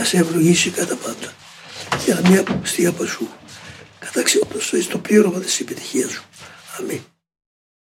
να σε ευλογήσει κατά πάντα. Για μια μην αποστεί από σου. Καταξιότητα στο πλήρωμα της επιτυχίας σου. Αμήν.